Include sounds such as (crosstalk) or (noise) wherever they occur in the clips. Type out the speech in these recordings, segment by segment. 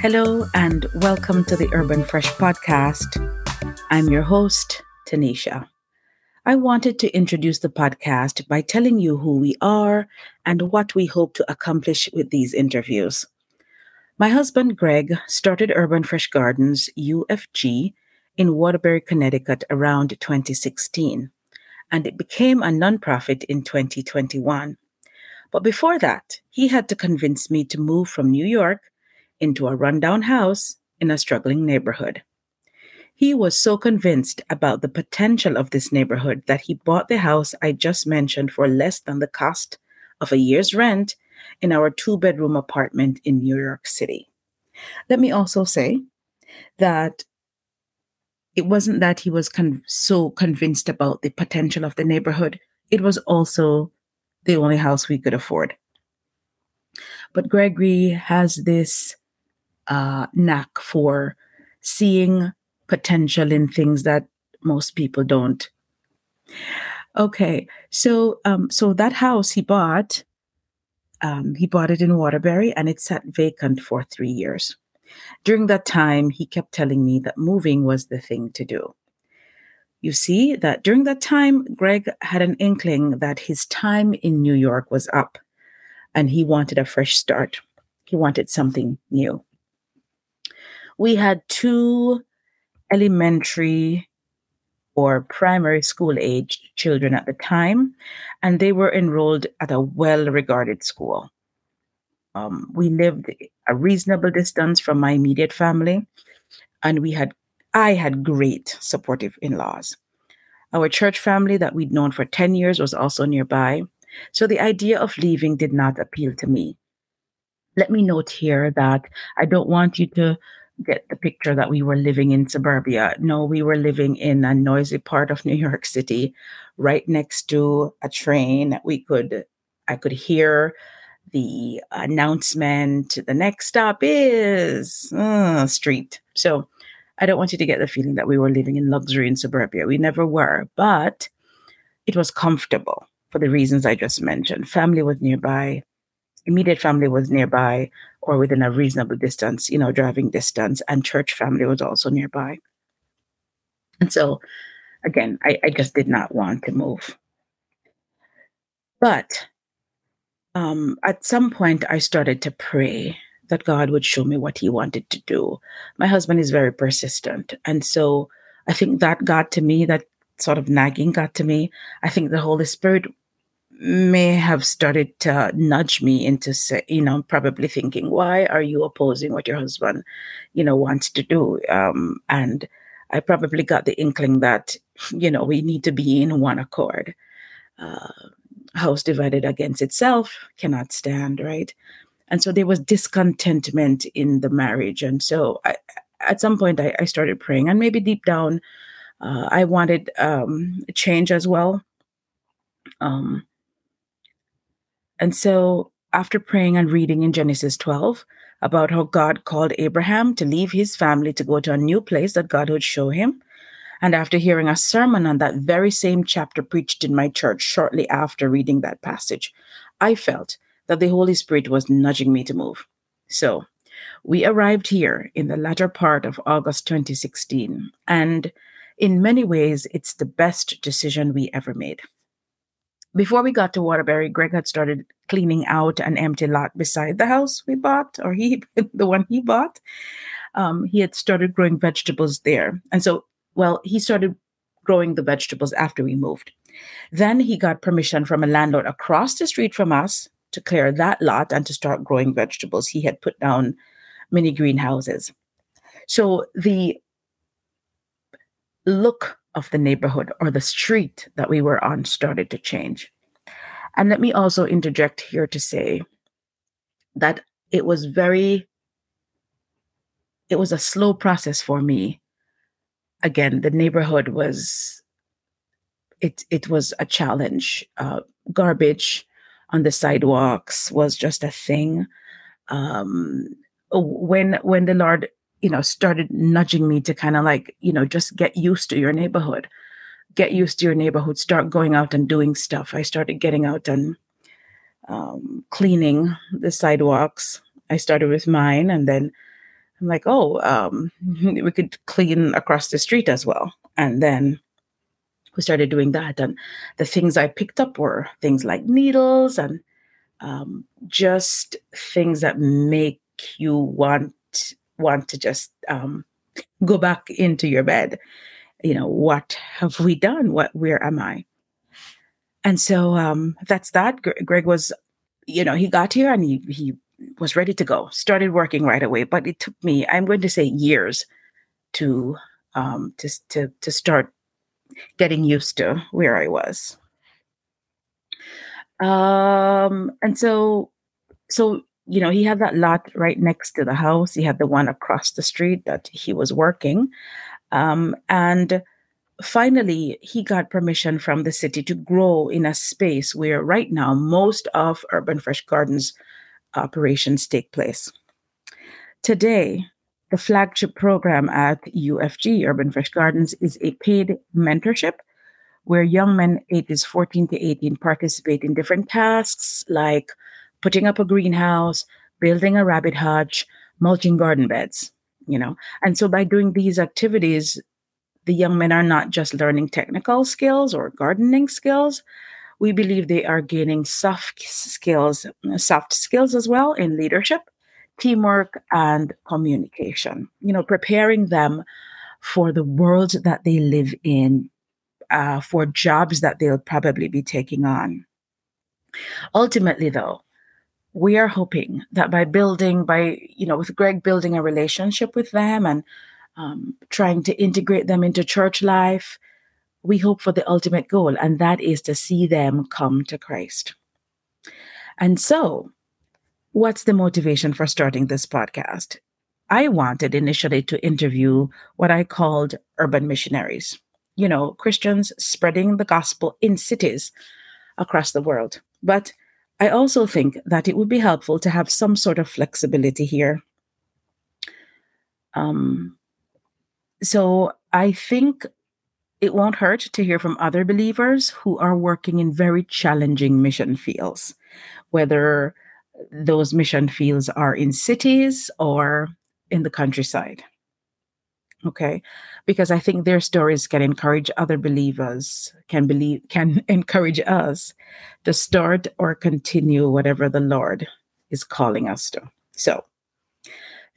Hello, and welcome to the Urban Fresh podcast. I'm your host, Tanisha. I wanted to introduce the podcast by telling you who we are and what we hope to accomplish with these interviews. My husband, Greg, started Urban Fresh Gardens, UFG, in Waterbury, Connecticut around 2016, and it became a nonprofit in 2021. But before that, he had to convince me to move from New York into a rundown house in a struggling neighborhood. He was so convinced about the potential of this neighborhood that he bought the house I just mentioned for less than the cost of a year's rent in our two bedroom apartment in New York City. Let me also say that it wasn't that he was con- so convinced about the potential of the neighborhood, it was also the only house we could afford. But Gregory has this uh, knack for seeing potential in things that most people don't. Okay, so um, so that house he bought, um, he bought it in Waterbury, and it sat vacant for three years. During that time, he kept telling me that moving was the thing to do. You see that during that time, Greg had an inkling that his time in New York was up, and he wanted a fresh start. He wanted something new we had two elementary or primary school age children at the time, and they were enrolled at a well regarded school. Um, we lived a reasonable distance from my immediate family, and we had I had great supportive in laws. Our church family that we'd known for 10 years was also nearby, so the idea of leaving did not appeal to me. Let me note here that I don't want you to get the picture that we were living in suburbia. No, we were living in a noisy part of (laughs) New York City, right next to a train. We could, I could hear the announcement. To the next stop is uh, street. So I don't want you to get the feeling that we were living in luxury in suburbia. We never were, but it was comfortable for the reasons I just mentioned. Family was nearby immediate family was nearby or within a reasonable distance, you know, driving distance, and church family was also nearby. And so, again, I, I just did not want to move. But um, at some point, I started to pray that God would show me what He wanted to do. My husband is very persistent. And so I think that got to me, that sort of nagging got to me. I think the Holy Spirit may have started to nudge me into say, you know probably thinking why are you opposing what your husband you know wants to do um, and i probably got the inkling that you know we need to be in one accord uh, house divided against itself cannot stand right? And so there was discontentment in the marriage. And so I, at some point I, I, started praying and maybe deep down uh, i wanted um, change as well. Um, and so, after praying and reading in Genesis 12 about how God called Abraham to leave his family to go to a new place that God would show him, and after hearing a sermon on that very same chapter preached in my church shortly after reading that passage, I felt that the Holy Spirit was nudging me to move. So, we arrived here in the latter part of August 2016, and in many ways, it's the best decision we ever made. Before we got to Waterbury, Greg had started cleaning out an empty lot beside the house we bought, or he, (laughs) the one he bought. Um, he had started growing vegetables there. And so, well, he started growing the vegetables after we moved. Then he got permission from a landlord across the street from us to clear that lot and to start growing vegetables. He had put down mini greenhouses. So the look of the neighborhood or the street that we were on started to change. And let me also interject here to say that it was very, it was a slow process for me. Again, the neighborhood was, it, it was a challenge. Uh, garbage on the sidewalks was just a thing. Um, when when the Lord you know, started nudging me to kind of like, you know, just get used to your neighborhood. get used to your neighborhood, start going out and doing stuff. I started getting out and um, cleaning the sidewalks. I started with mine, and then I'm like, oh, um, (laughs) we could clean across the street as well. And then we started doing that. And the things I picked up were things like needles and um, just things that make you want want to just um, go back into your bed. You know, what have we done? What, where am I? And so um, that's that. Greg was, you know, he got here and he he was ready to go. Started working right away, but it took me, I'm going to say, years to um, to to to start getting used to where I was. Um, and so, so you know, he had that lot right next to the house. He had the one across the street that he was working, um, and finally, he got permission from the city to grow in a space where right now most of Urban Fresh Gardens operations take place. Today, the flagship program at UFG, Urban Fresh Gardens, is a paid mentorship where young men ages 14 to 18 participate in different tasks like putting up a greenhouse, building a rabbit hutch, mulching garden beds, you know. And so by doing these activities, the young men are not just learning technical skills or gardening skills, we believe they are gaining soft skills, soft skills as well in leadership, teamwork, and communication. You know, preparing them for the world that they live in, uh, for jobs that they'll probably be taking on. Ultimately, though, we are hoping that by building, by, you know, with Greg building a relationship with them and um, trying to integrate them into church life, we hope for the ultimate goal, and that is to see them come to Christ. And so, what's the motivation for starting this podcast? I wanted initially to interview what I called urban missionaries, you know, Christians spreading the gospel in cities across the world. But I also think that it would be helpful to have some sort of flexibility here. Um, so I think it won't hurt to hear from other believers who are working in very challenging mission fields, whether those mission fields are in cities or in the countryside. Okay, because I think their stories can encourage other believers, can believe, can (laughs) encourage us to start or continue whatever the Lord is calling us to. So,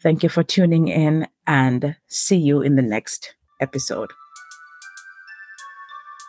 thank you for tuning in and see you in the next episode.